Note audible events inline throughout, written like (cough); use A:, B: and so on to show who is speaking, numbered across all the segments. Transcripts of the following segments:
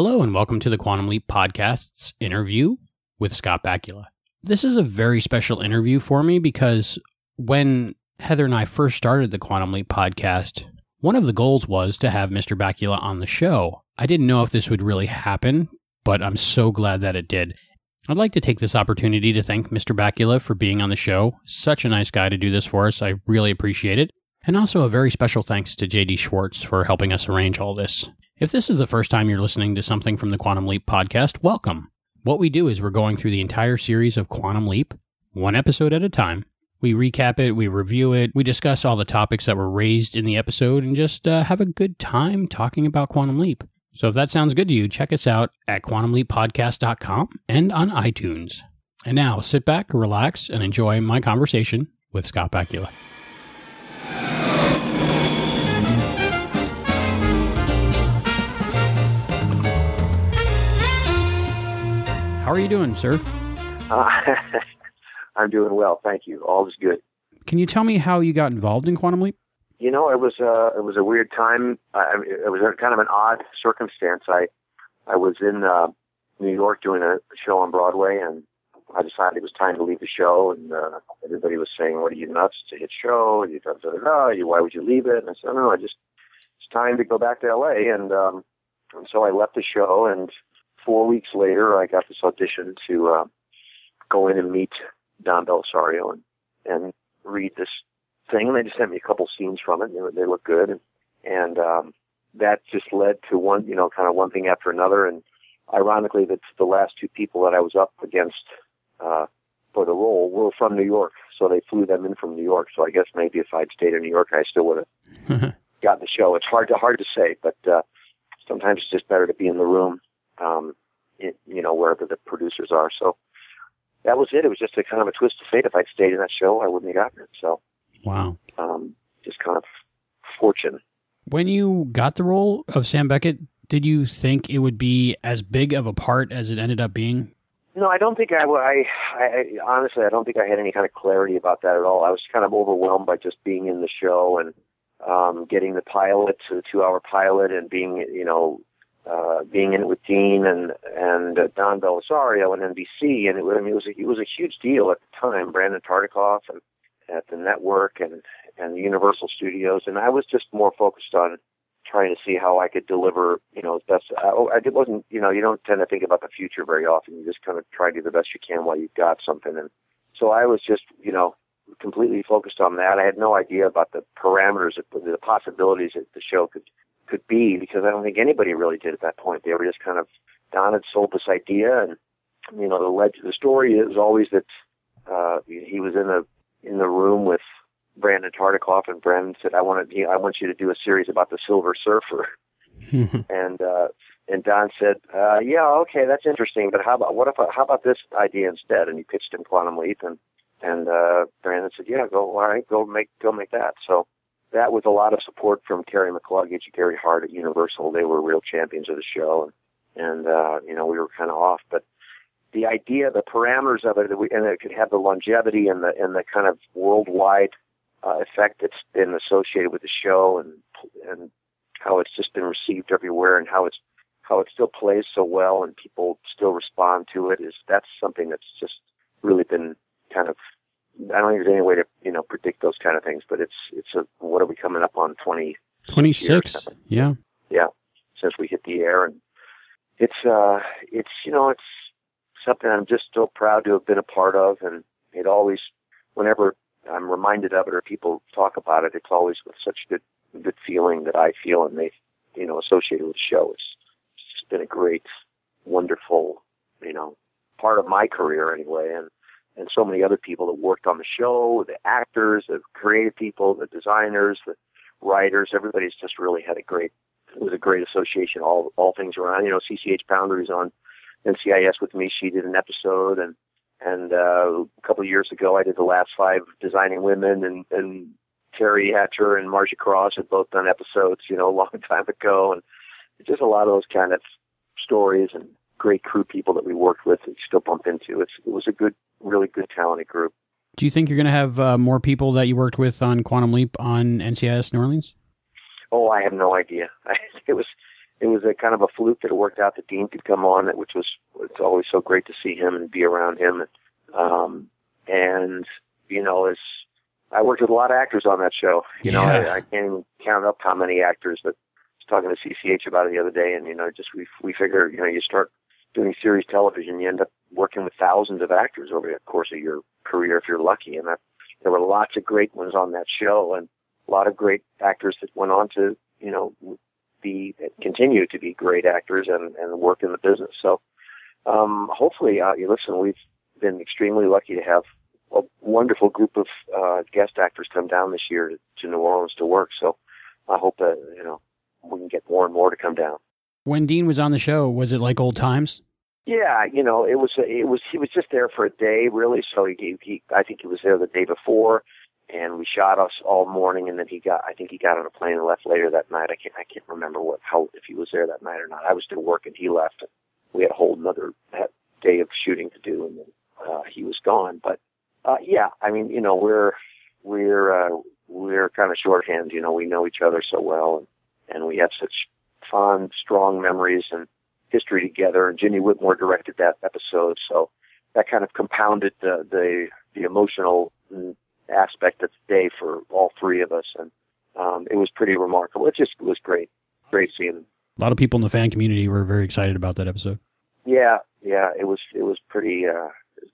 A: Hello, and welcome to the Quantum Leap Podcast's interview with Scott Bakula. This is a very special interview for me because when Heather and I first started the Quantum Leap podcast, one of the goals was to have Mr. Bakula on the show. I didn't know if this would really happen, but I'm so glad that it did. I'd like to take this opportunity to thank Mr. Bakula for being on the show. Such a nice guy to do this for us. I really appreciate it. And also a very special thanks to JD Schwartz for helping us arrange all this. If this is the first time you're listening to something from the Quantum Leap podcast, welcome. What we do is we're going through the entire series of Quantum Leap, one episode at a time. We recap it, we review it, we discuss all the topics that were raised in the episode, and just uh, have a good time talking about Quantum Leap. So if that sounds good to you, check us out at quantumleappodcast.com and on iTunes. And now sit back, relax, and enjoy my conversation with Scott Bakula. How are you doing, sir?
B: Uh, (laughs) I'm doing well, thank you. All is good.
A: Can you tell me how you got involved in Quantum Leap?
B: You know, it was uh, it was a weird time. I, it was a, kind of an odd circumstance. I I was in uh, New York doing a show on Broadway, and I decided it was time to leave the show. And uh, everybody was saying, "What are you nuts to hit show? You da, da, da, da, you why would you leave it?" And I said, "No, I just it's time to go back to L.A." And um, and so I left the show, and four weeks later, I got this audition to uh, go in and meet Don Bellisario and and read this thing. And they just sent me a couple scenes from it. And they, they look good, and, and um, that just led to one, you know, kind of one thing after another. And ironically, that's the last two people that I was up against uh, for the role were from New York, so they flew them in from New York. So I guess maybe if I'd stayed in New York, I still would have (laughs) gotten the show. It's hard to hard to say, but uh, sometimes it's just better to be in the room um, it, you know, wherever the producers are. So that was it. It was just a kind of a twist of fate. If I'd stayed in that show, I wouldn't have gotten it. So,
A: wow,
B: um, just kind of fortune.
A: When you got the role of Sam Beckett, did you think it would be as big of a part as it ended up being?
B: No, I don't think I, I, I honestly, I don't think I had any kind of clarity about that at all. I was kind of overwhelmed by just being in the show and um, getting the pilot to the two-hour pilot and being, you know, uh, being in it with Dean and and uh, Don Bellisario and NBC, and it, I mean, it was a, it was a huge deal at the time. Brandon Tartikoff and at the network and and Universal Studios, and I was just more focused on trying to see how I could deliver, you know, as best. I, I wasn't, you know, you don't tend to think about the future very often. You just kind of try to do the best you can while you've got something, and so I was just, you know, completely focused on that. I had no idea about the parameters, of, the possibilities that the show could could be because I don't think anybody really did at that point. They were just kind of Don had sold this idea, and you know the legend, the story is always that uh, he was in the in the room with Brandon Tartikoff, and Brandon said, "I want to, I want you to do a series about the Silver Surfer," (laughs) and uh, and Don said, uh, "Yeah, okay, that's interesting, but how about what if how about this idea instead?" And he pitched him Quantum Leap, and and uh, Brandon said, "Yeah, go all right, go make go make that." So that with a lot of support from Kerry McCluggage, and Gary Hart at Universal. They were real champions of the show, and, and uh, you know we were kind of off, but the idea, the parameters of it, and it could have the longevity and the and the kind of worldwide uh, effect that's been associated with the show, and and how it's just been received everywhere, and how it's how it still plays so well, and people still respond to it. Is that's something that's just really been kind of I don't think there's any way to you know predict those kind of things, but it's it's a what are we coming up on twenty
A: twenty six? Yeah,
B: yeah, since we hit the air, and it's uh it's you know it's something I'm just so proud to have been a part of, and it always whenever I'm reminded of it or people talk about it, it's always with such good good feeling that I feel and they you know associated with the show. It's just been a great, wonderful you know part of my career anyway, and and so many other people that worked on the show, the actors, the creative people, the designers, the writers, everybody's just really had a great, it was a great association, all, all things around, you know, CCH Pounder on NCIS with me. She did an episode and, and, uh, a couple of years ago, I did the last five designing women and, and Teri Hatcher and Marcia Cross had both done episodes, you know, (laughs) a long time ago. And just a lot of those kind of stories and great crew people that we worked with and still bump into. It's, it was a good, really good talented group.
A: Do you think you're going to have uh, more people that you worked with on Quantum Leap on NCIS New Orleans?
B: Oh, I have no idea. (laughs) it was it was a kind of a fluke that it worked out that Dean could come on, which was it's always so great to see him and be around him. Um, and you know, as I worked with a lot of actors on that show. You know, I, I can't even count up how many actors. But I was talking to CCH about it the other day, and you know, just we we figure, you know, you start doing series television, you end up working with thousands of actors over the course of your career if you're lucky. And there were lots of great ones on that show, and a lot of great actors that went on to, you know, be continue to be great actors and and work in the business. So, um, hopefully, uh, you listen. We've been extremely lucky to have a wonderful group of uh, guest actors come down this year to, to New Orleans to work. So, I hope that you know we can get more and more to come down.
A: When Dean was on the show, was it like old times?
B: Yeah, you know, it was it was he was just there for a day really. So he, he I think he was there the day before, and we shot us all morning, and then he got I think he got on a plane and left later that night. I can't I can't remember what how if he was there that night or not. I was still working. He left. We had a whole another day of shooting to do, and then uh, he was gone. But uh, yeah, I mean, you know, we're we're uh, we're kind of shorthand. You know, we know each other so well, and and we have such fond, strong memories and history together. And Jimmy Whitmore directed that episode, so that kind of compounded the the, the emotional aspect of the day for all three of us, and um, it was pretty remarkable. It just was great, great seeing them.
A: A lot of people in the fan community were very excited about that episode.
B: Yeah, yeah, it was it was pretty, uh,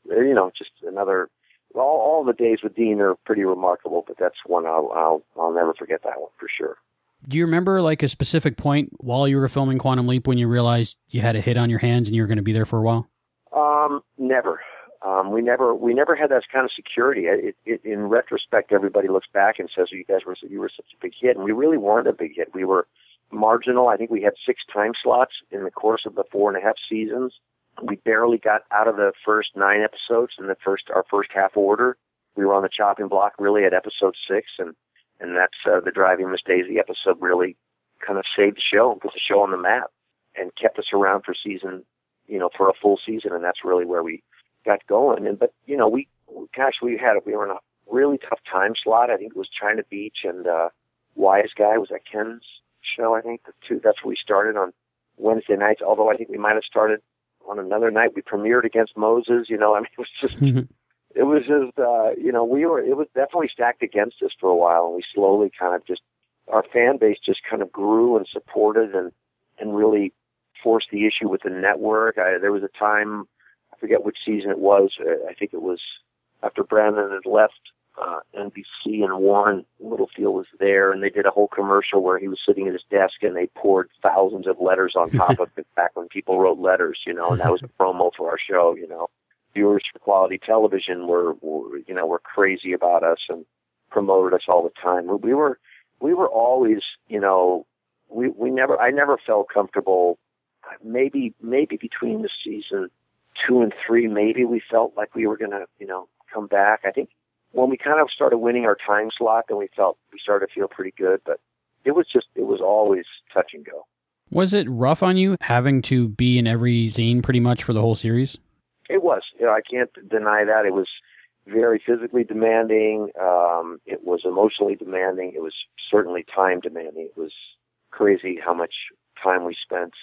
B: you know, just another. All all the days with Dean are pretty remarkable, but that's one I'll I'll I'll never forget that one for sure.
A: Do you remember like a specific point while you were filming Quantum Leap when you realized you had a hit on your hands and you were going to be there for a while?
B: Um, never. Um, we never we never had that kind of security. It, it, in retrospect, everybody looks back and says, "You guys were you were such a big hit," and we really weren't a big hit. We were marginal. I think we had six time slots in the course of the four and a half seasons. We barely got out of the first nine episodes in the first our first half order. We were on the chopping block really at episode six, and and that's uh, the driving Miss Daisy episode really kind of saved the show and put the show on the map and kept us around for season, you know, for a full season, and that's really where we got going. And but you know, we gosh, we had we were in a really tough time slot. I think it was China Beach and uh, Wise Guy was that Ken's show. I think the two. That's where we started on Wednesday nights. Although I think we might have started on another night. We premiered against Moses. You know, I mean, it was just (laughs) it was just uh, you know we were it was definitely stacked against us for a while, and we slowly kind of just our fan base just kind of grew and supported and and really forced the issue with the network. I, there was a time I forget which season it was. I think it was after Brandon had left uh, NBC and Warren Littlefield was there, and they did a whole commercial where he was sitting at his desk and they poured thousands of letters on top (laughs) of it back when people wrote letters, you know, and that was a promo for our show, you know. Viewers for quality television were, were you know, were crazy about us and promoted us all the time. We were, we were always, you know, we, we never, I never felt comfortable. Maybe, maybe between the season two and three, maybe we felt like we were going to, you know, come back. I think when we kind of started winning our time slot, then we felt we started to feel pretty good. But it was just, it was always touch and go.
A: Was it rough on you having to be in every scene pretty much for the whole series?
B: It was. You know, I can't deny that. It was very physically demanding. Um, it was emotionally demanding. It was certainly time demanding. It was crazy how much time we spent.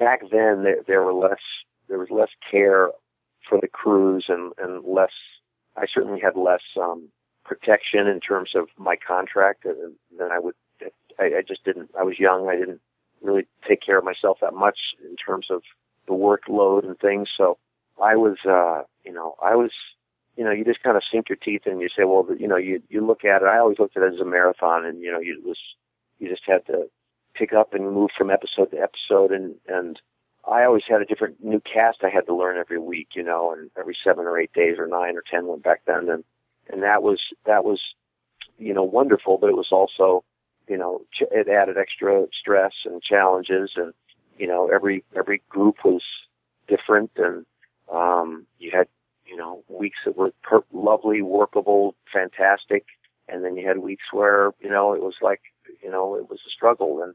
B: Back then, there, there were less. There was less care for the crews and and less. I certainly had less um, protection in terms of my contract than, I would. I, I just didn't. I was young. I didn't really take care of myself that much in terms of the workload and things. So I was, uh, you know, I was, you know, you just kind of sink your teeth and you say, well, you know, you you look at it. I always looked at it as a marathon, and you know, you was you just had to pick up and move from episode to episode, and and I always had a different new cast I had to learn every week, you know, and every seven or eight days or nine or ten went back then, and and that was that was, you know, wonderful, but it was also, you know, it added extra stress and challenges, and you know, every every group was different, and um, you had you know weeks that were per- lovely, workable, fantastic, and then you had weeks where you know it was like you know it was a struggle, and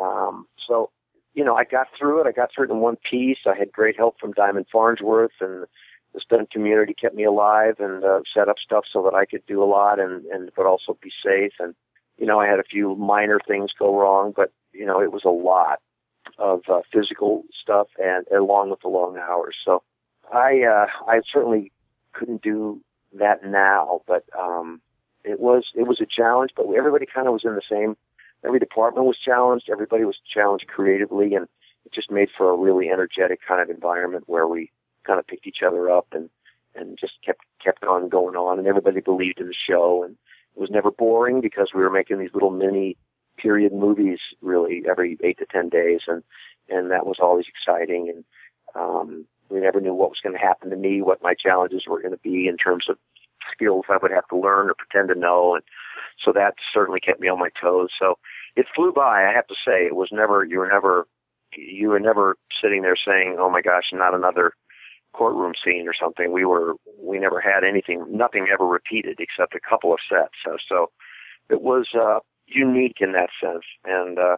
B: um, so you know I got through it. I got through it in one piece. I had great help from Diamond Farnsworth, and the stunt community kept me alive and uh, set up stuff so that I could do a lot and and but also be safe. And you know I had a few minor things go wrong, but you know it was a lot. of uh, physical stuff and along with the long hours. So I uh, I certainly couldn't do that now, but um, it was it was a challenge. But everybody kind of was in the same. Every department was challenged. Everybody was challenged creatively, and it just made for a really energetic kind of environment where we kind of picked each other up and and just kept kept on going on. And everybody believed in the show, and it was never boring because we were making these little mini period movies really every eight to ten days, and and that was always exciting. And um, we never knew what was going to happen to me, what my challenges were going to be in terms of skills I would have to learn or pretend to know, and so that certainly kept me on my toes. So it flew by. I have to say, it was never you were never you were never sitting there saying, "Oh my gosh, not another." courtroom scene or something we were we never had anything nothing ever repeated except a couple of sets so, so it was uh unique in that sense and uh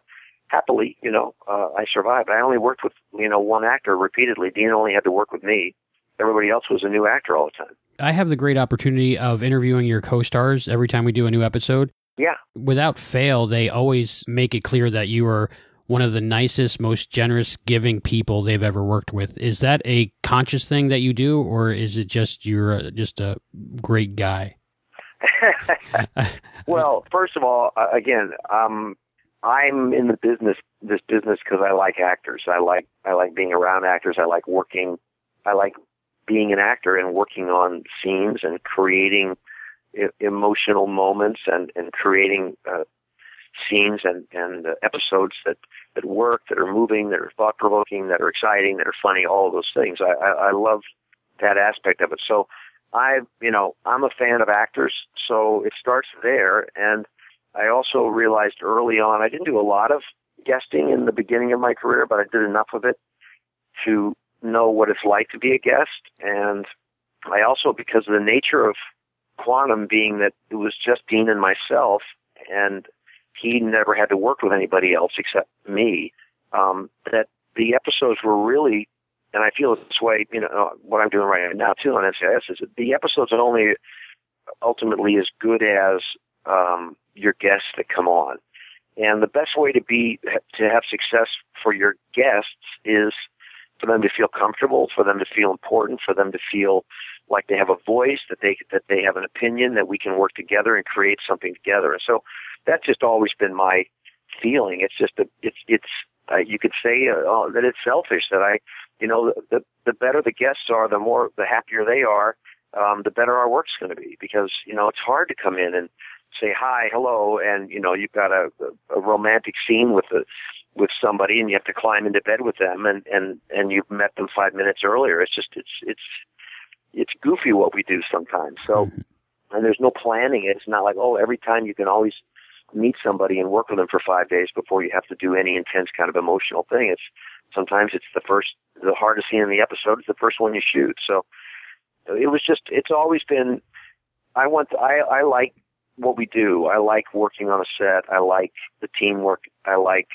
B: happily, you know, uh, I survived. I only worked with, you know, one actor repeatedly. Dean only had to work with me. Everybody else was a new actor all the time.
A: I have the great opportunity of interviewing your co stars every time we do a new episode.
B: Yeah.
A: Without fail, they always make it clear that you are one of the nicest, most generous, giving people they've ever worked with. Is that a conscious thing that you do, or is it just you're just a great guy? (laughs) (laughs)
B: well, first of all, again, um, I'm in the business this business because I like actors. I like I like being around actors. I like working. I like being an actor and working on scenes and creating emotional moments and and creating uh, scenes and and uh, episodes that that work, that are moving, that are thought provoking, that are exciting, that are funny. All those things. I, I I love that aspect of it. So I you know I'm a fan of actors. So it starts there and I also realized early on, I didn't do a lot of guesting in the beginning of my career, but I did enough of it to know what it's like to be a guest. And I also, because of the nature of Quantum being that it was just Dean and myself, and he never had to work with anybody else except me, um, that the episodes were really, and I feel this way, you know, what I'm doing right now too on NCIS is that the episodes are only ultimately as good as um, your guests that come on. And the best way to be to have success for your guests is for them to feel comfortable, for them to feel important, for them to feel like they have a voice, that they that they have an opinion, that we can work together and create something together. And so that's just always been my feeling. It's just a, it's it's uh, you could say uh, oh, that it's selfish that I, you know, the the better the guests are, the more the happier they are, um, the better our work's going to be because you know it's hard to come in and say hi, hello, and you know you've got a, a romantic scene with a with somebody, and you have to climb into bed with them, and and and you've met them five minutes earlier. It's just it's it's it's goofy what we do sometimes. So, mm-hmm. and there's no planning. It's not like oh, every time you can always meet somebody and work with them for five days before you have to do any intense kind of emotional thing. It's sometimes it's the first, the hardest scene in the episode is the first one you shoot. So it was just, it's always been. I want, I I like what we do. I like working on a set. I like the teamwork. I like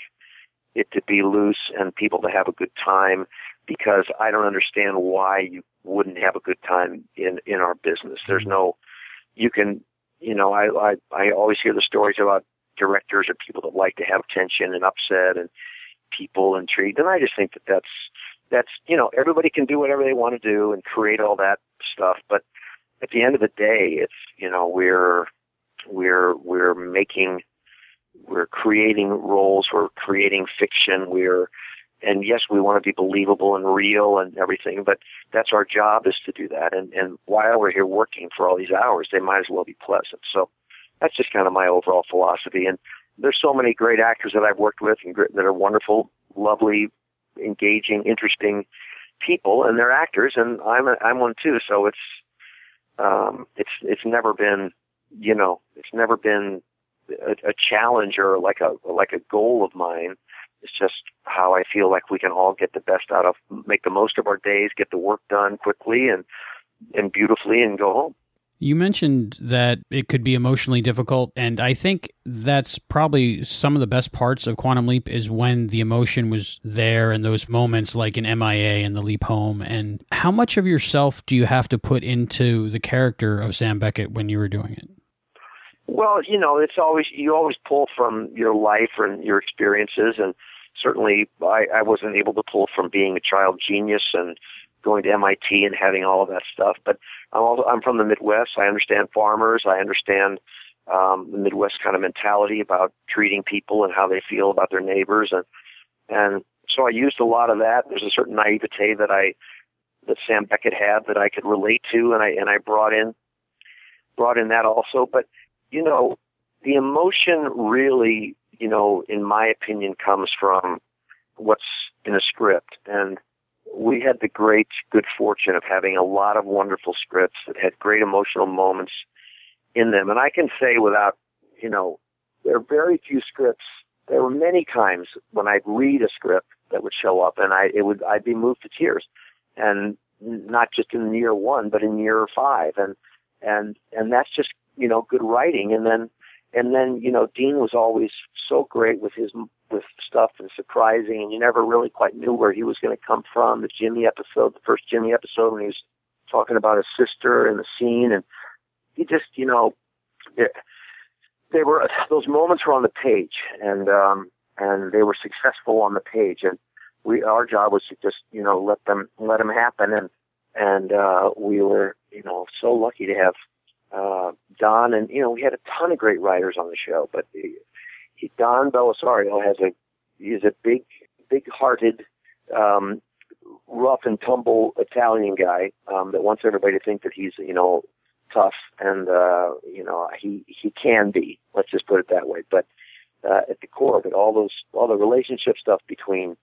B: it to be loose and people to have a good time because I don't understand why you wouldn't have a good time in in our business. There's mm-hmm. no you can you know I I I always hear the stories about directors or people that like to have tension and upset and people intrigued and I just think that that's that's you know everybody can do whatever they want to do and create all that stuff but at the end of the day it's you know we're we're we're making we're creating roles, we're creating fiction, we're and yes, we want to be believable and real and everything, but that's our job is to do that. And and while we're here working for all these hours, they might as well be pleasant. So that's just kind of my overall philosophy. And there's so many great actors that I've worked with and that are wonderful, lovely, engaging, interesting people, and they're actors, and I'm a, I'm one too. So it's um, it's it's never been you know, it's never been a, a challenge or like a like a goal of mine. It's just how I feel like we can all get the best out of, make the most of our days, get the work done quickly and and beautifully, and go home.
A: You mentioned that it could be emotionally difficult, and I think that's probably some of the best parts of Quantum Leap is when the emotion was there in those moments like in MIA and the leap home. And how much of yourself do you have to put into the character of Sam Beckett when you were doing it?
B: Well, you know, it's always you always pull from your life and your experiences, and certainly I, I wasn't able to pull from being a child genius and going to MIT and having all of that stuff. But I'm also, I'm from the Midwest. I understand farmers. I understand um, the Midwest kind of mentality about treating people and how they feel about their neighbors, and and so I used a lot of that. There's a certain naivete that I that Sam Beckett had that I could relate to, and I and I brought in brought in that also. But you know, the emotion really, you know, in my opinion, comes from what's in a script, and we had the great good fortune of having a lot of wonderful scripts that had great emotional moments in them. And I can say without, you know, there are very few scripts. There were many times when I'd read a script that would show up and I, it would, I'd be moved to tears and not just in year one, but in year five. And, and, and that's just, you know, good writing. And then, and then, you know, Dean was always so great with his, with stuff and surprising and you never really quite knew where he was going to come from. The Jimmy episode, the first Jimmy episode when he was talking about his sister and the scene and, he just, you know, it, they were those moments were on the page, and um, and they were successful on the page, and we our job was to just, you know, let them let them happen, and and uh, we were, you know, so lucky to have uh, Don, and you know, we had a ton of great writers on the show, but Don Bellisario has a he's a big, big-hearted, um, rough and tumble Italian guy um, that wants everybody to think that he's, you know, tough, and uh, you know he he can be. Let's just put it that way. But uh, at the core of it, all those all the relationship stuff between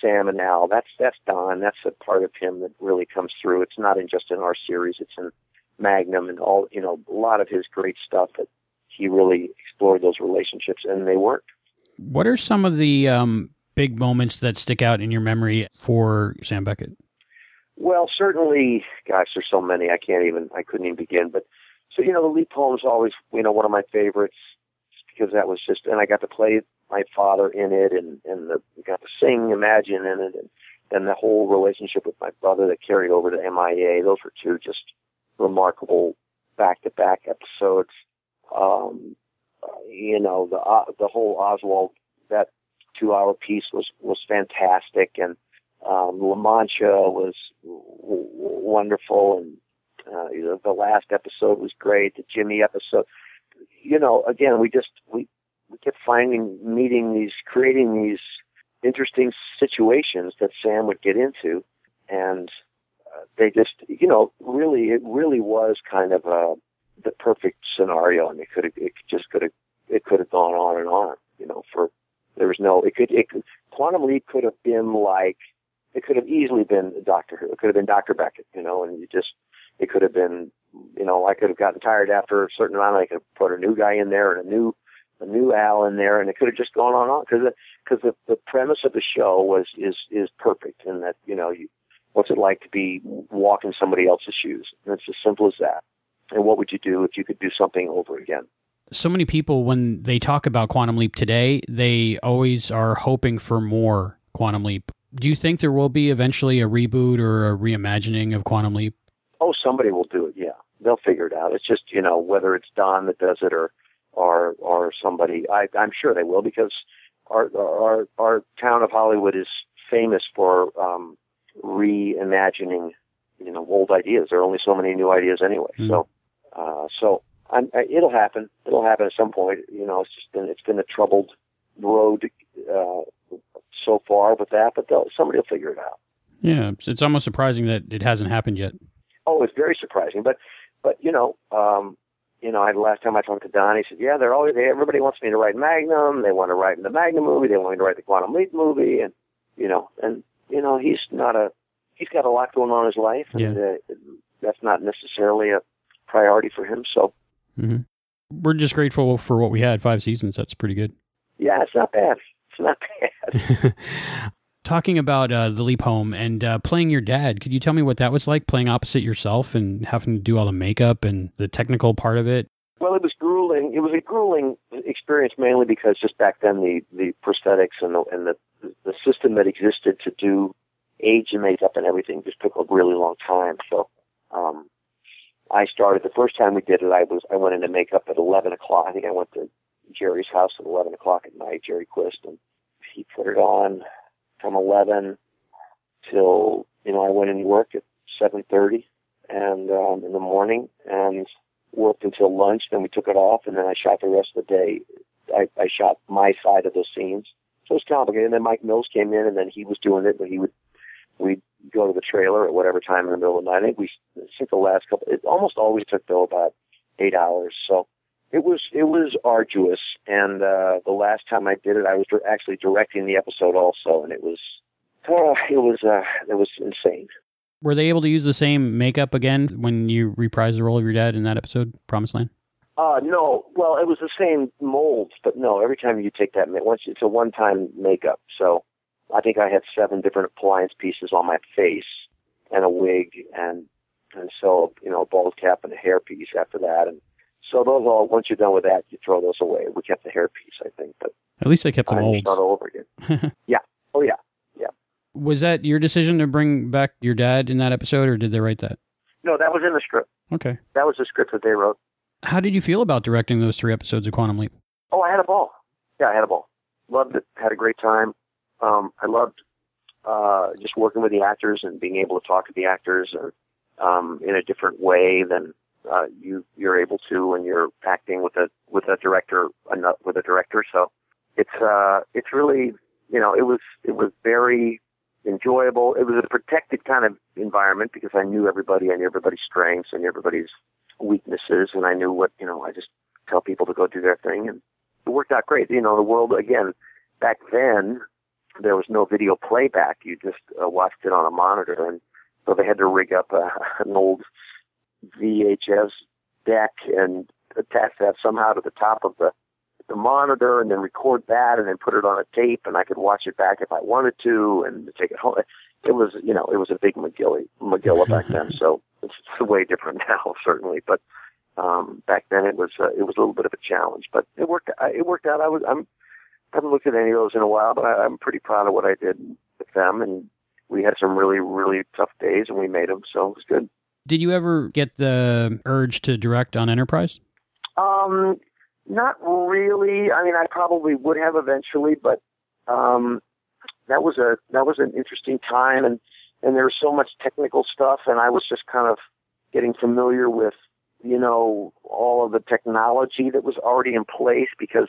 B: Sam and Al, that's that's Don. That's a part of him that really comes through. It's not in just in our series. It's in Magnum and all. You know, a lot of his great stuff that he really explored those relationships, and they worked.
A: What are some of the um, big moments that stick out in your memory for Sam Beckett?
B: Well, certainly, gosh, there's so many I can't even I couldn't even begin. But so you know, the Leap Home is always you know one of my favorites because that was just and I got to play my father in it and and the, got to sing Imagine in it and and the whole relationship with my brother that carried over to MIA. Those were two just remarkable back to back episodes. Um, you know, the uh, the whole Oswald that two hour piece was was fantastic. And um, La Mancha was w- wonderful, and uh, you know, the last episode was great. The Jimmy episode, you know, again, we just we we kept finding, meeting these, creating these interesting situations that Sam would get into, and uh, they just, you know, really, it really was kind of a the perfect scenario, and it could have, it just could have, it could have gone on and on, you know, for there was no, it could, it could, Quantum Leap could have been like it could have easily been Doctor Who. It could have been Doctor Beckett, you know, and you just it could have been, you know, I could have gotten tired after a certain amount. I could have put a new guy in there and a new a new Al in there, and it could have just gone on and on because because the, the premise of the show was is is perfect in that you know you what's it like to be walking somebody else's shoes, and it's as simple as that. And what would you do if you could do something over again?
A: So many people, when they talk about Quantum Leap today, they always are hoping for more Quantum Leap do you think there will be eventually a reboot or a reimagining of Quantum Leap?
B: Oh, somebody will do it. Yeah, they'll figure it out. It's just you know whether it's Don that does it or or or somebody. I, I'm sure they will because our our our town of Hollywood is famous for um, reimagining you know old ideas. There are only so many new ideas anyway. Mm. So uh, so I'm, it'll happen. It'll happen at some point. You know, it's just been it's been a troubled road uh, so far with that, but somebody will figure it out.
A: Yeah, it's almost surprising that it hasn't happened yet.
B: Oh, it's very surprising, but but you know, um, you know, I, last time I talked to Don, he said, "Yeah, they're always they, everybody wants me to write Magnum. They want to write in the Magnum movie. They want me to write the Quantum Leap movie, and you know, and you know, he's not a he's got a lot going on in his life, and yeah. uh, that's not necessarily a priority for him. So,
A: mm-hmm. we're just grateful for what we had. Five seasons. That's pretty good.
B: Yeah, it's not bad. It's not bad. (laughs)
A: Talking about uh, the leap home and uh, playing your dad, could you tell me what that was like playing opposite yourself and having to do all the makeup and the technical part of it?
B: Well, it was grueling. It was a grueling experience mainly because just back then the, the prosthetics and the and the the system that existed to do age and makeup and everything just took a really long time. So um, I started the first time we did it. I was I went into makeup at eleven o'clock. I think I went to Jerry's house at eleven o'clock at night. Jerry Quist and he put it on from 11 till, you know, I went into work at 7.30 and, um, in the morning and worked until lunch. Then we took it off and then I shot the rest of the day. I, I shot my side of those scenes. So it was complicated. And then Mike Mills came in and then he was doing it, but he would, we'd go to the trailer at whatever time in the middle of the night. I think we, I think the last couple, it almost always took though about eight hours. So it was, it was arduous. And, uh, the last time I did it, I was actually directing the episode also. And it was, oh, it was, uh, it was insane.
A: Were they able to use the same makeup again when you reprised the role of your dad in that episode, Promised Land?
B: Uh, no. Well, it was the same molds, but no, every time you take that, once it's a one-time makeup. So I think I had seven different appliance pieces on my face and a wig and, and so, you know, a bald cap and a hairpiece after that. And so those all, once you're done with that, you throw those away. We kept the hairpiece, I think, but
A: at least they kept the molds.
B: Start over again. (laughs) yeah. Oh yeah. Yeah.
A: Was that your decision to bring back your dad in that episode or did they write that?
B: No, that was in the script.
A: Okay.
B: That was the script that they wrote.
A: How did you feel about directing those three episodes of Quantum Leap?
B: Oh, I had a ball. Yeah, I had a ball. Loved it. Had a great time. Um, I loved uh, just working with the actors and being able to talk to the actors um, in a different way than uh, you you're able to when you're acting with a with a director with a director. So it's uh, it's really you know it was it was very enjoyable. It was a protected kind of environment because I knew everybody, I knew everybody's strengths and everybody's weaknesses, and I knew what you know. I just tell people to go do their thing, and it worked out great. You know, the world again back then there was no video playback. You just uh, watched it on a monitor, and so they had to rig up a, an old VHS deck and attach that somehow to the top of the the monitor, and then record that, and then put it on a tape, and I could watch it back if I wanted to, and take it home. It was, you know, it was a big McGilly, Magilla back (laughs) then. So it's, it's way different (laughs) now, certainly, but um, back then it was uh, it was a little bit of a challenge, but it worked. It worked out. I was I'm I haven't looked at any of those in a while, but I, I'm pretty proud of what I did with them, and we had some really really tough days, and we made them, so it was good.
A: Did you ever get the urge to direct on Enterprise?
B: Um, not really. I mean, I probably would have eventually, but um, that was a that was an interesting time, and and there was so much technical stuff, and I was just kind of getting familiar with you know all of the technology that was already in place because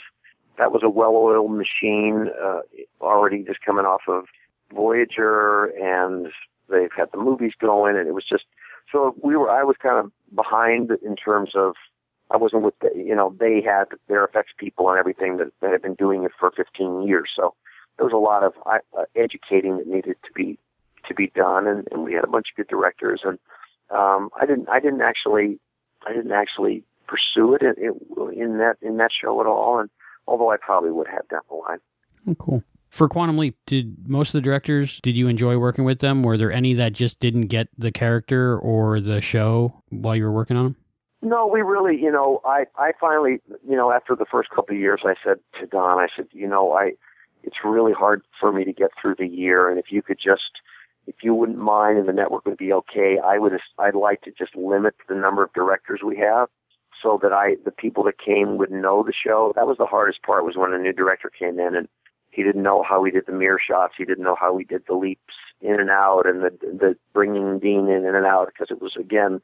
B: that was a well-oiled machine uh, already just coming off of Voyager, and they've had the movies going, and it was just so we were. I was kind of behind in terms of I wasn't with the, you know they had their effects people and everything that, that had been doing it for 15 years, so there was a lot of uh, educating that needed to be to be done, and, and we had a bunch of good directors, and um, I didn't I didn't actually I didn't actually pursue it in, in that in that show at all, and although I probably would have down the line.
A: Oh, cool. For Quantum Leap, did most of the directors did you enjoy working with them? Were there any that just didn't get the character or the show while you were working on them?
B: No, we really, you know, I I finally, you know, after the first couple of years, I said to Don, I said, you know, I it's really hard for me to get through the year, and if you could just if you wouldn't mind and the network would be okay, I would I'd like to just limit the number of directors we have so that I the people that came would know the show. That was the hardest part was when a new director came in and he didn't know how we did the mirror shots. He didn't know how we did the leaps in and out and the the bringing Dean in and out because it was again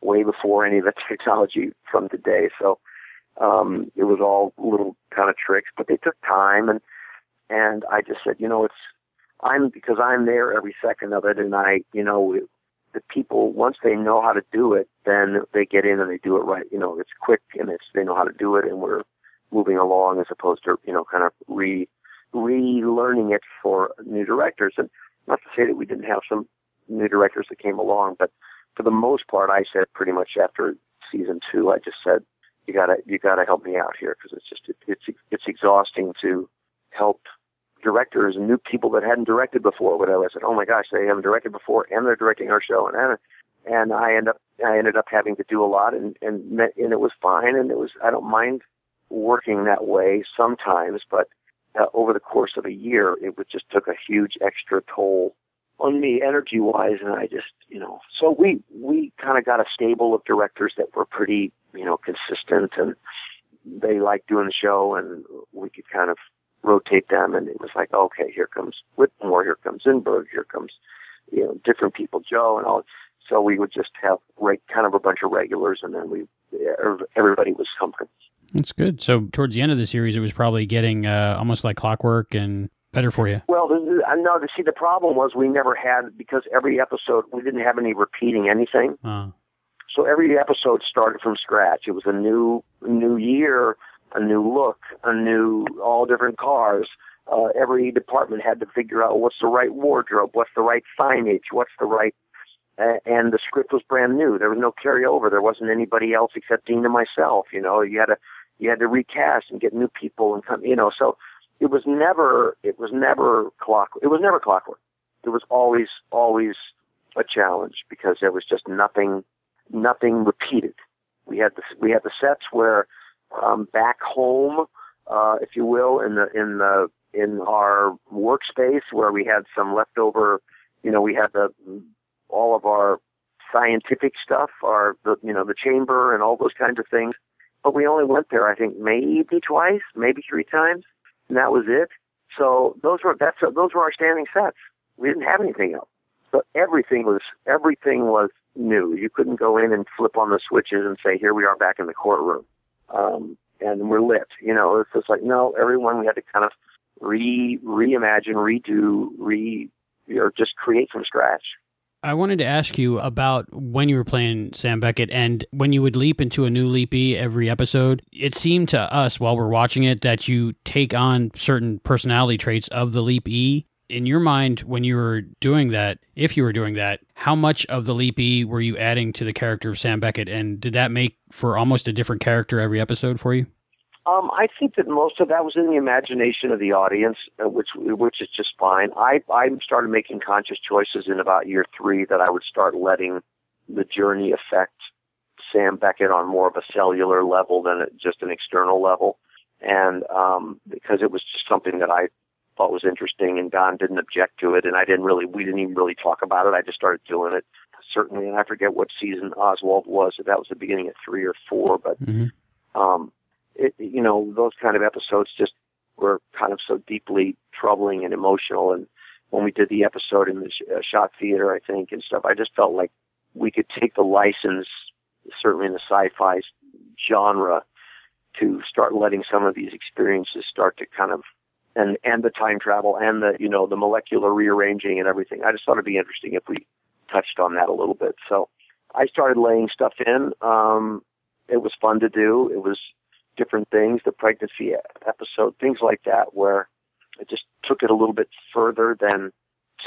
B: way before any of the (laughs) technology from today. So um, it was all little kind of tricks, but they took time and and I just said, you know, it's I'm because I'm there every second of it, and I, you know, the people once they know how to do it, then they get in and they do it right. You know, it's quick and it's they know how to do it, and we're moving along as opposed to you know kind of re relearning it for new directors. And not to say that we didn't have some new directors that came along, but for the most part, I said pretty much after season two, I just said you gotta you gotta help me out here because it's just it, it's it's exhausting to help directors and new people that hadn't directed before. But I said, oh my gosh, they haven't directed before, and they're directing our show, and and I end up I ended up having to do a lot, and and and it was fine, and it was I don't mind working that way sometimes, but uh, over the course of a year, it would just took a huge extra toll on me energy wise, and I just you know so we we kind of got a stable of directors that were pretty you know consistent and they liked doing the show and we could kind of rotate them, and it was like, okay, here comes Whitmore, here comes Zinberg, here comes you know different people, Joe, and all. So we would just have right, kind of a bunch of regulars, and then we everybody was comfortable.
A: That's good. So towards the end of the series, it was probably getting uh, almost like clockwork and better for you.
B: Well, no. See, the problem was we never had because every episode we didn't have any repeating anything.
A: Uh.
B: So every episode started from scratch. It was a new new year, a new look, a new all different cars. Uh, every department had to figure out what's the right wardrobe, what's the right signage, what's the right and the script was brand new. There was no carryover. There wasn't anybody else except Dean and myself. You know, you had to you had to recast and get new people and come. You know, so it was never it was never clock it was never clockwork. It was always always a challenge because there was just nothing nothing repeated. We had the we had the sets where um, back home, uh, if you will, in the in the in our workspace where we had some leftover. You know, we had the all of our scientific stuff, our the you know the chamber and all those kinds of things. But we only went there, I think, maybe twice, maybe three times, and that was it. So those were that's those were our standing sets. We didn't have anything else. So everything was everything was new. You couldn't go in and flip on the switches and say, "Here we are back in the courtroom," um, and we're lit. You know, it's just like no. Everyone we had to kind of re reimagine, redo, re or just create from scratch.
A: I wanted to ask you about when you were playing Sam Beckett and when you would leap into a new leapy every episode. It seemed to us while we're watching it that you take on certain personality traits of the leap E. In your mind, when you were doing that, if you were doing that, how much of the leap E were you adding to the character of Sam Beckett? And did that make for almost a different character every episode for you?
B: Um, I think that most of that was in the imagination of the audience, uh, which which is just fine. I I started making conscious choices in about year three that I would start letting the journey affect Sam Beckett on more of a cellular level than just an external level, and um, because it was just something that I thought was interesting, and Don didn't object to it, and I didn't really we didn't even really talk about it. I just started doing it certainly, and I forget what season Oswald was. That was the beginning of three or four, but.
A: Mm-hmm.
B: Um, it, you know, those kind of episodes just were kind of so deeply troubling and emotional. And when we did the episode in the uh, Shock Theater, I think, and stuff, I just felt like we could take the license, certainly in the sci-fi genre, to start letting some of these experiences start to kind of and and the time travel and the you know the molecular rearranging and everything. I just thought it'd be interesting if we touched on that a little bit. So I started laying stuff in. Um, it was fun to do. It was different things, the pregnancy episode, things like that, where I just took it a little bit further than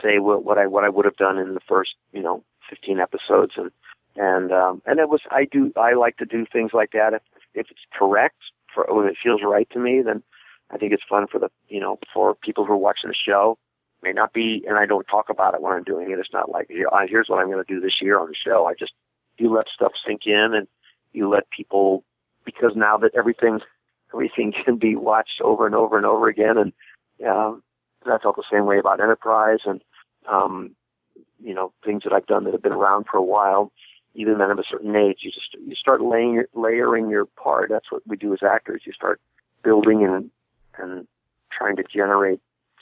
B: say what, what I what I would have done in the first you know 15 episodes, and and um, and it was I do I like to do things like that if if it's correct for when it feels right to me, then I think it's fun for the you know for people who are watching the show. May not be, and I don't talk about it when I'm doing it. It's not like here's what I'm going to do this year on the show. I just you let stuff sink in and you let people because now that everything everything can be watched over and over and over again, and um, I felt the same way about Enterprise and um, you know things that I've done that have been around for a while. Even men of a certain age, you just you start laying layering your part. That's what we do as actors. You start building and and trying to generate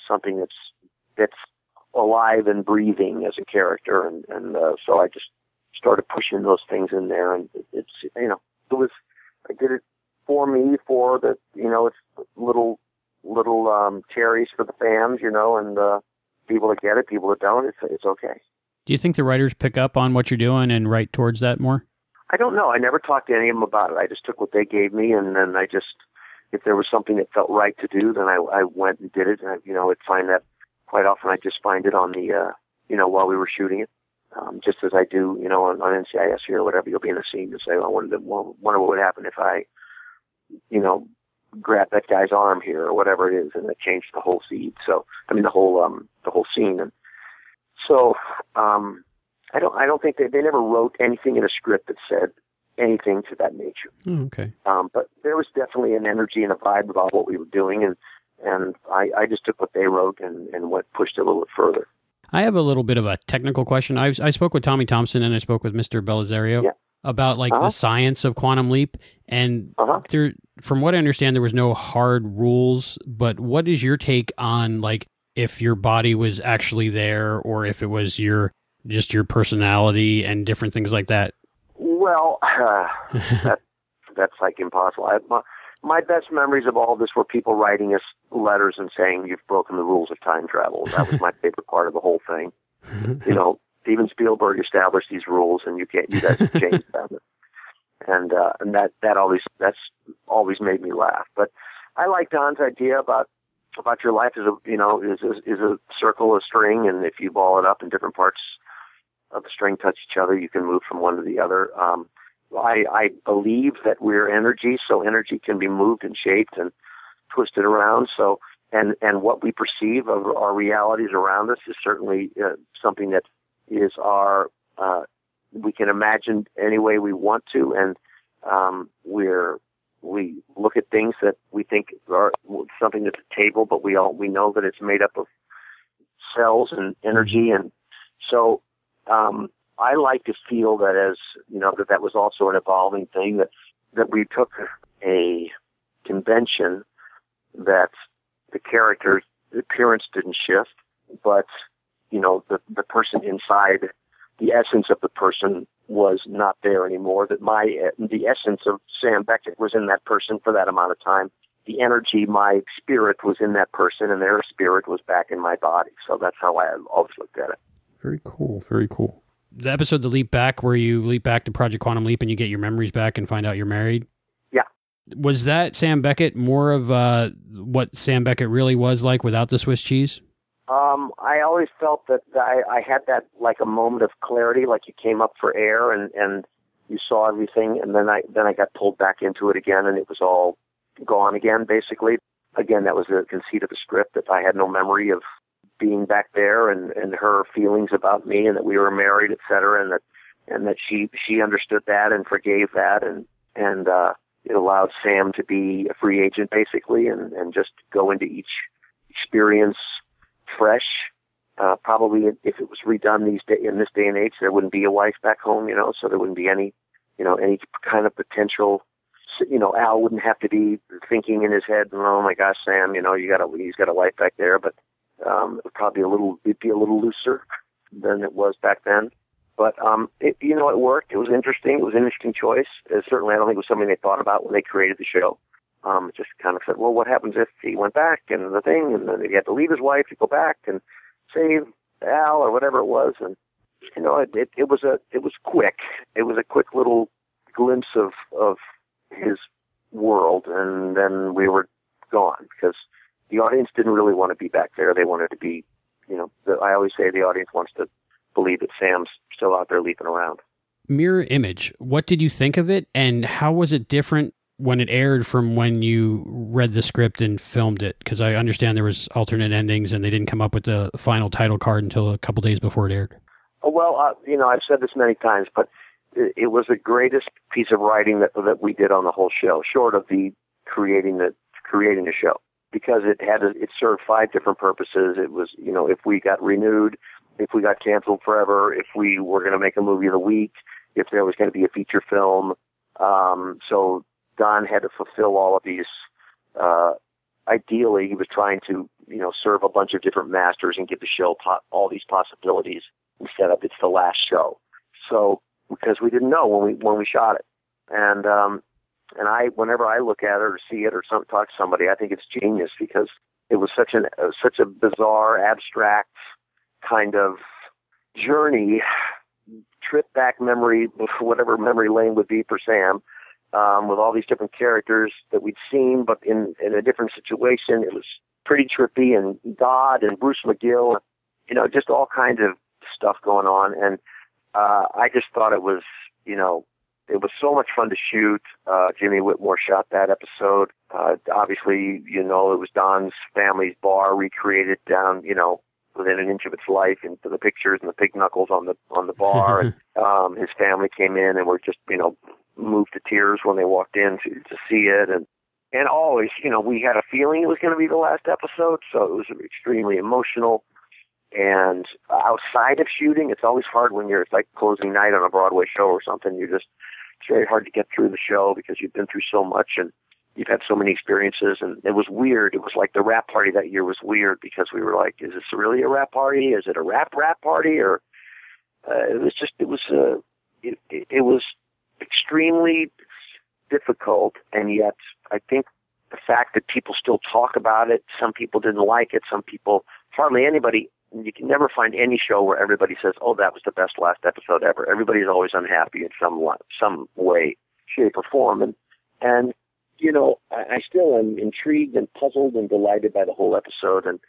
B: something that's that's alive and breathing as a character, and and uh, so I just started pushing those things in there, and it's you know it was I did it for me for the you know it's little little um cherries for the fans, you know, and uh people that get it, people that don't, it's it's okay.
A: Do you think the writers pick up on what you're doing and write towards that more?
B: I don't know. I never talked to any of them about it. I just took what they gave me, and then I just, if there was something that felt right to do, then I, I went and did it. And I, you know, I'd find that quite often. I just find it on the, uh, you know, while we were shooting it um, just as I do, you know, on, on NCIS here or whatever, you'll be in a scene to say, well, I wonder, wonder what would happen if I, you know, grab that guy's arm here or whatever it is, and it changed the whole scene. So, I mean, the whole, um, the whole scene. And so, um, I don't, I don't think they, they never wrote anything in a script that said anything to that nature.
A: Oh, okay.
B: Um, but there was definitely an energy and a vibe about what we were doing, and and I, I just took what they wrote and and went pushed it a little bit further.
A: I have a little bit of a technical question. I, I spoke with Tommy Thompson and I spoke with Mr. Bellisario
B: yeah.
A: about like
B: uh-huh.
A: the science of quantum leap, and
B: uh-huh.
A: there from what I understand, there was no hard rules. But what is your take on like if your body was actually there, or if it was your just your personality and different things like that?
B: Well, uh, (sighs) that, that's like impossible. I, my, my best memories of all this were people writing us letters and saying you've broken the rules of time travel. That was my favorite part of the whole thing. you know, Steven Spielberg established these rules, and you can't you guys have changed them. And uh, and that that always that's always made me laugh. But I like Don's idea about about your life is a you know is a, is a circle of string, and if you ball it up in different parts of the string touch each other, you can move from one to the other. Um, I, I believe that we're energy, so energy can be moved and shaped and twisted around. So, and and what we perceive of our realities around us is certainly uh, something that is our. Uh, we can imagine any way we want to, and um, we're we look at things that we think are something that's a table, but we all we know that it's made up of cells and energy, and so um, I like to feel that as you know that that was also an evolving thing that that we took a convention that the character's appearance didn't shift, but you know the the person inside, the essence of the person was not there anymore. That my the essence of Sam Beckett was in that person for that amount of time. The energy, my spirit was in that person, and their spirit was back in my body. So that's how I always looked at it.
A: Very cool. Very cool the episode the leap back where you leap back to project quantum leap and you get your memories back and find out you're married?
B: Yeah.
A: Was that sam beckett more of uh, what sam beckett really was like without the swiss cheese?
B: Um, I always felt that I, I had that like a moment of clarity, like you came up for air and and you saw everything, and then I then I got pulled back into it again, and it was all gone again, basically. Again, that was the conceit of the script that I had no memory of being back there and and her feelings about me and that we were married, et cetera, and that and that she she understood that and forgave that and and uh, it allowed Sam to be a free agent basically and and just go into each experience fresh. Uh, probably if it was redone these day in this day and age, there wouldn't be a wife back home, you know, so there wouldn't be any, you know, any kind of potential. You know, Al wouldn't have to be thinking in his head, "Oh my gosh, Sam, you know, you got a he's got a wife back there." But um, it would probably a little, it'd be a little looser than it was back then. But um, it, you know, it worked. It was interesting. It was an interesting choice. Uh, certainly, I don't think it was something they thought about when they created the show. Um, it just kind of said, well, what happens if he went back and the thing, and then he had to leave his wife to go back and save Al or whatever it was, and you know, it, it, it was a, it was quick. It was a quick little glimpse of of his world, and then we were gone because the audience didn't really want to be back there. They wanted to be, you know, the, I always say the audience wants to believe that Sam's still out there leaping around.
A: Mirror Image, what did you think of it, and how was it different when it aired from when you read the script and filmed it? Because I understand there was alternate endings, and they didn't come up with the final title card until a couple days before it aired.
B: Oh, well, uh, you know, I've said this many times, but it, it was the greatest piece of writing that that we did on the whole show, short of the creating the creating the show because it had it served five different purposes. It was you know if we got renewed, if we got canceled forever, if we were going to make a movie of the week, if there was going to be a feature film. Um, so Don had to fulfill all of these. Uh, ideally, he was trying to you know serve a bunch of different masters and give the show po- all these possibilities instead of it's the last show. So because we didn't know when we when we shot it, and um, and I, whenever I look at it or see it or some, talk to somebody, I think it's genius because it was such an uh, such a bizarre, abstract kind of journey, trip back memory, (laughs) whatever memory lane would be for Sam, um, with all these different characters that we'd seen, but in in a different situation. It was pretty trippy, and Dodd and Bruce McGill, you know, just all kinds of stuff going on, and uh, I just thought it was, you know, it was so much fun to shoot. Uh, Jimmy Whitmore shot that episode. Uh, obviously, you know, it was Don's family's bar recreated down, you know, within an inch of its life into the pictures and the pig knuckles on the on the bar. (laughs) and um, his family came in and were just, you know, moved to tears when they walked in to, to see it. And and always, you know, we had a feeling it was going to be the last episode, so it was extremely emotional. And outside of shooting, it's always hard when you're it's like closing night on a Broadway show or something. You're just it's very hard to get through the show because you've been through so much and you've had so many experiences, and it was weird. It was like the wrap party that year was weird because we were like, is this really a wrap party? Is it a wrap wrap party? Or uh, it was just it was uh, it, it, it was extremely difficult, and yet I think the fact that people still talk about it, some people didn't like it, some people hardly anybody. You can never find any show where everybody says, "Oh, that was the best last episode ever." Everybody's always unhappy in some some way, shape, or form, and and you know, I, I still am intrigued and puzzled and delighted by the whole episode, and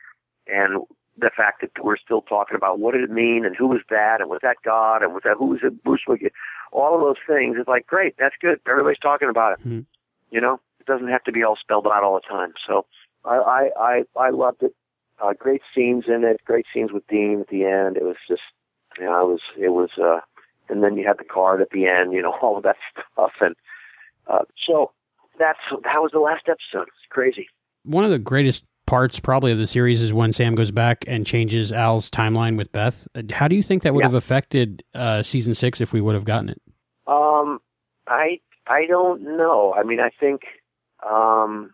B: and the fact that we're still talking about what did it mean and who was that and was that God and was that who was it Bruce Willis, all of those things. It's like great, that's good. Everybody's talking about it. Mm-hmm. You know, it doesn't have to be all spelled out all the time. So I I I, I loved it. Uh, great scenes in it. Great scenes with Dean at the end. It was just you know it was it was uh and then you had the card at the end. You know (laughs) all of that stuff and uh, so that's that was the last episode. It's crazy.
A: One of the greatest parts probably of the series is when Sam goes back and changes Al's timeline with Beth. How do you think that would yeah. have affected uh, season six if we would have gotten it?
B: Um, I I don't know. I mean, I think um,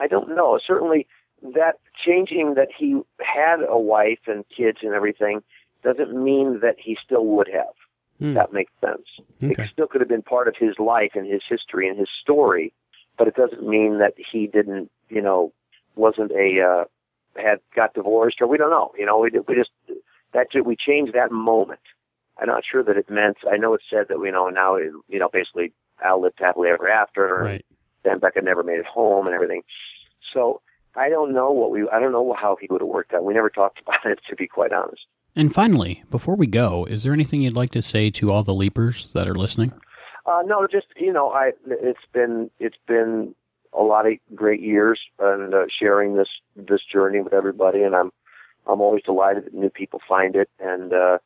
B: I don't know. Certainly, that changing that he had a wife and kids and everything doesn't mean that he still would have. Hmm. That makes sense. Okay. It still could have been part of his life and his history and his story but it doesn't mean that he didn't, you know, wasn't a uh, had got divorced or we don't know. You know, we we just that we changed that moment. I'm not sure that it meant. I know it said that you know now it, you know basically Al lived happily ever after.
A: Right.
B: Sam Beckett never made it home and everything. So I don't know what we. I don't know how he would have worked out. We never talked (laughs) about it, to be quite honest.
A: And finally, before we go, is there anything you'd like to say to all the leapers that are listening?
B: Uh, no, just you know, I it's been it's been a lot of great years and uh, sharing this this journey with everybody, and I'm I'm always delighted that new people find it, and uh,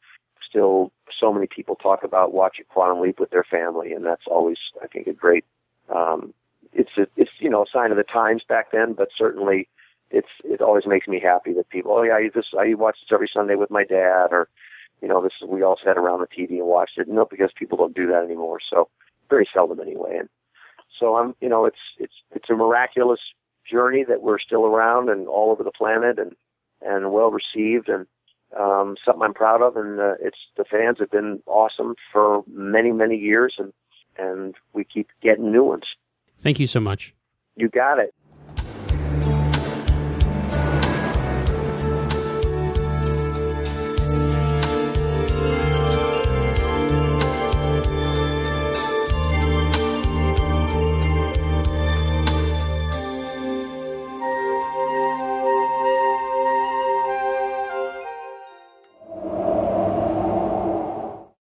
B: still so many people talk about watching Quantum Leap with their family, and that's always I think a great. Um, it's a, it's you know a sign of the times back then, but certainly it's it always makes me happy that people oh yeah I just I watch this every Sunday with my dad or you know, this we all sat around the TV and watched it. No, because people don't do that anymore. So very seldom anyway. And so I'm, you know, it's, it's, it's a miraculous journey that we're still around and all over the planet and, and well received and, um, something I'm proud of. And, uh, it's, the fans have been awesome for many, many years and, and we keep getting new ones.
A: Thank you so much.
B: You got it.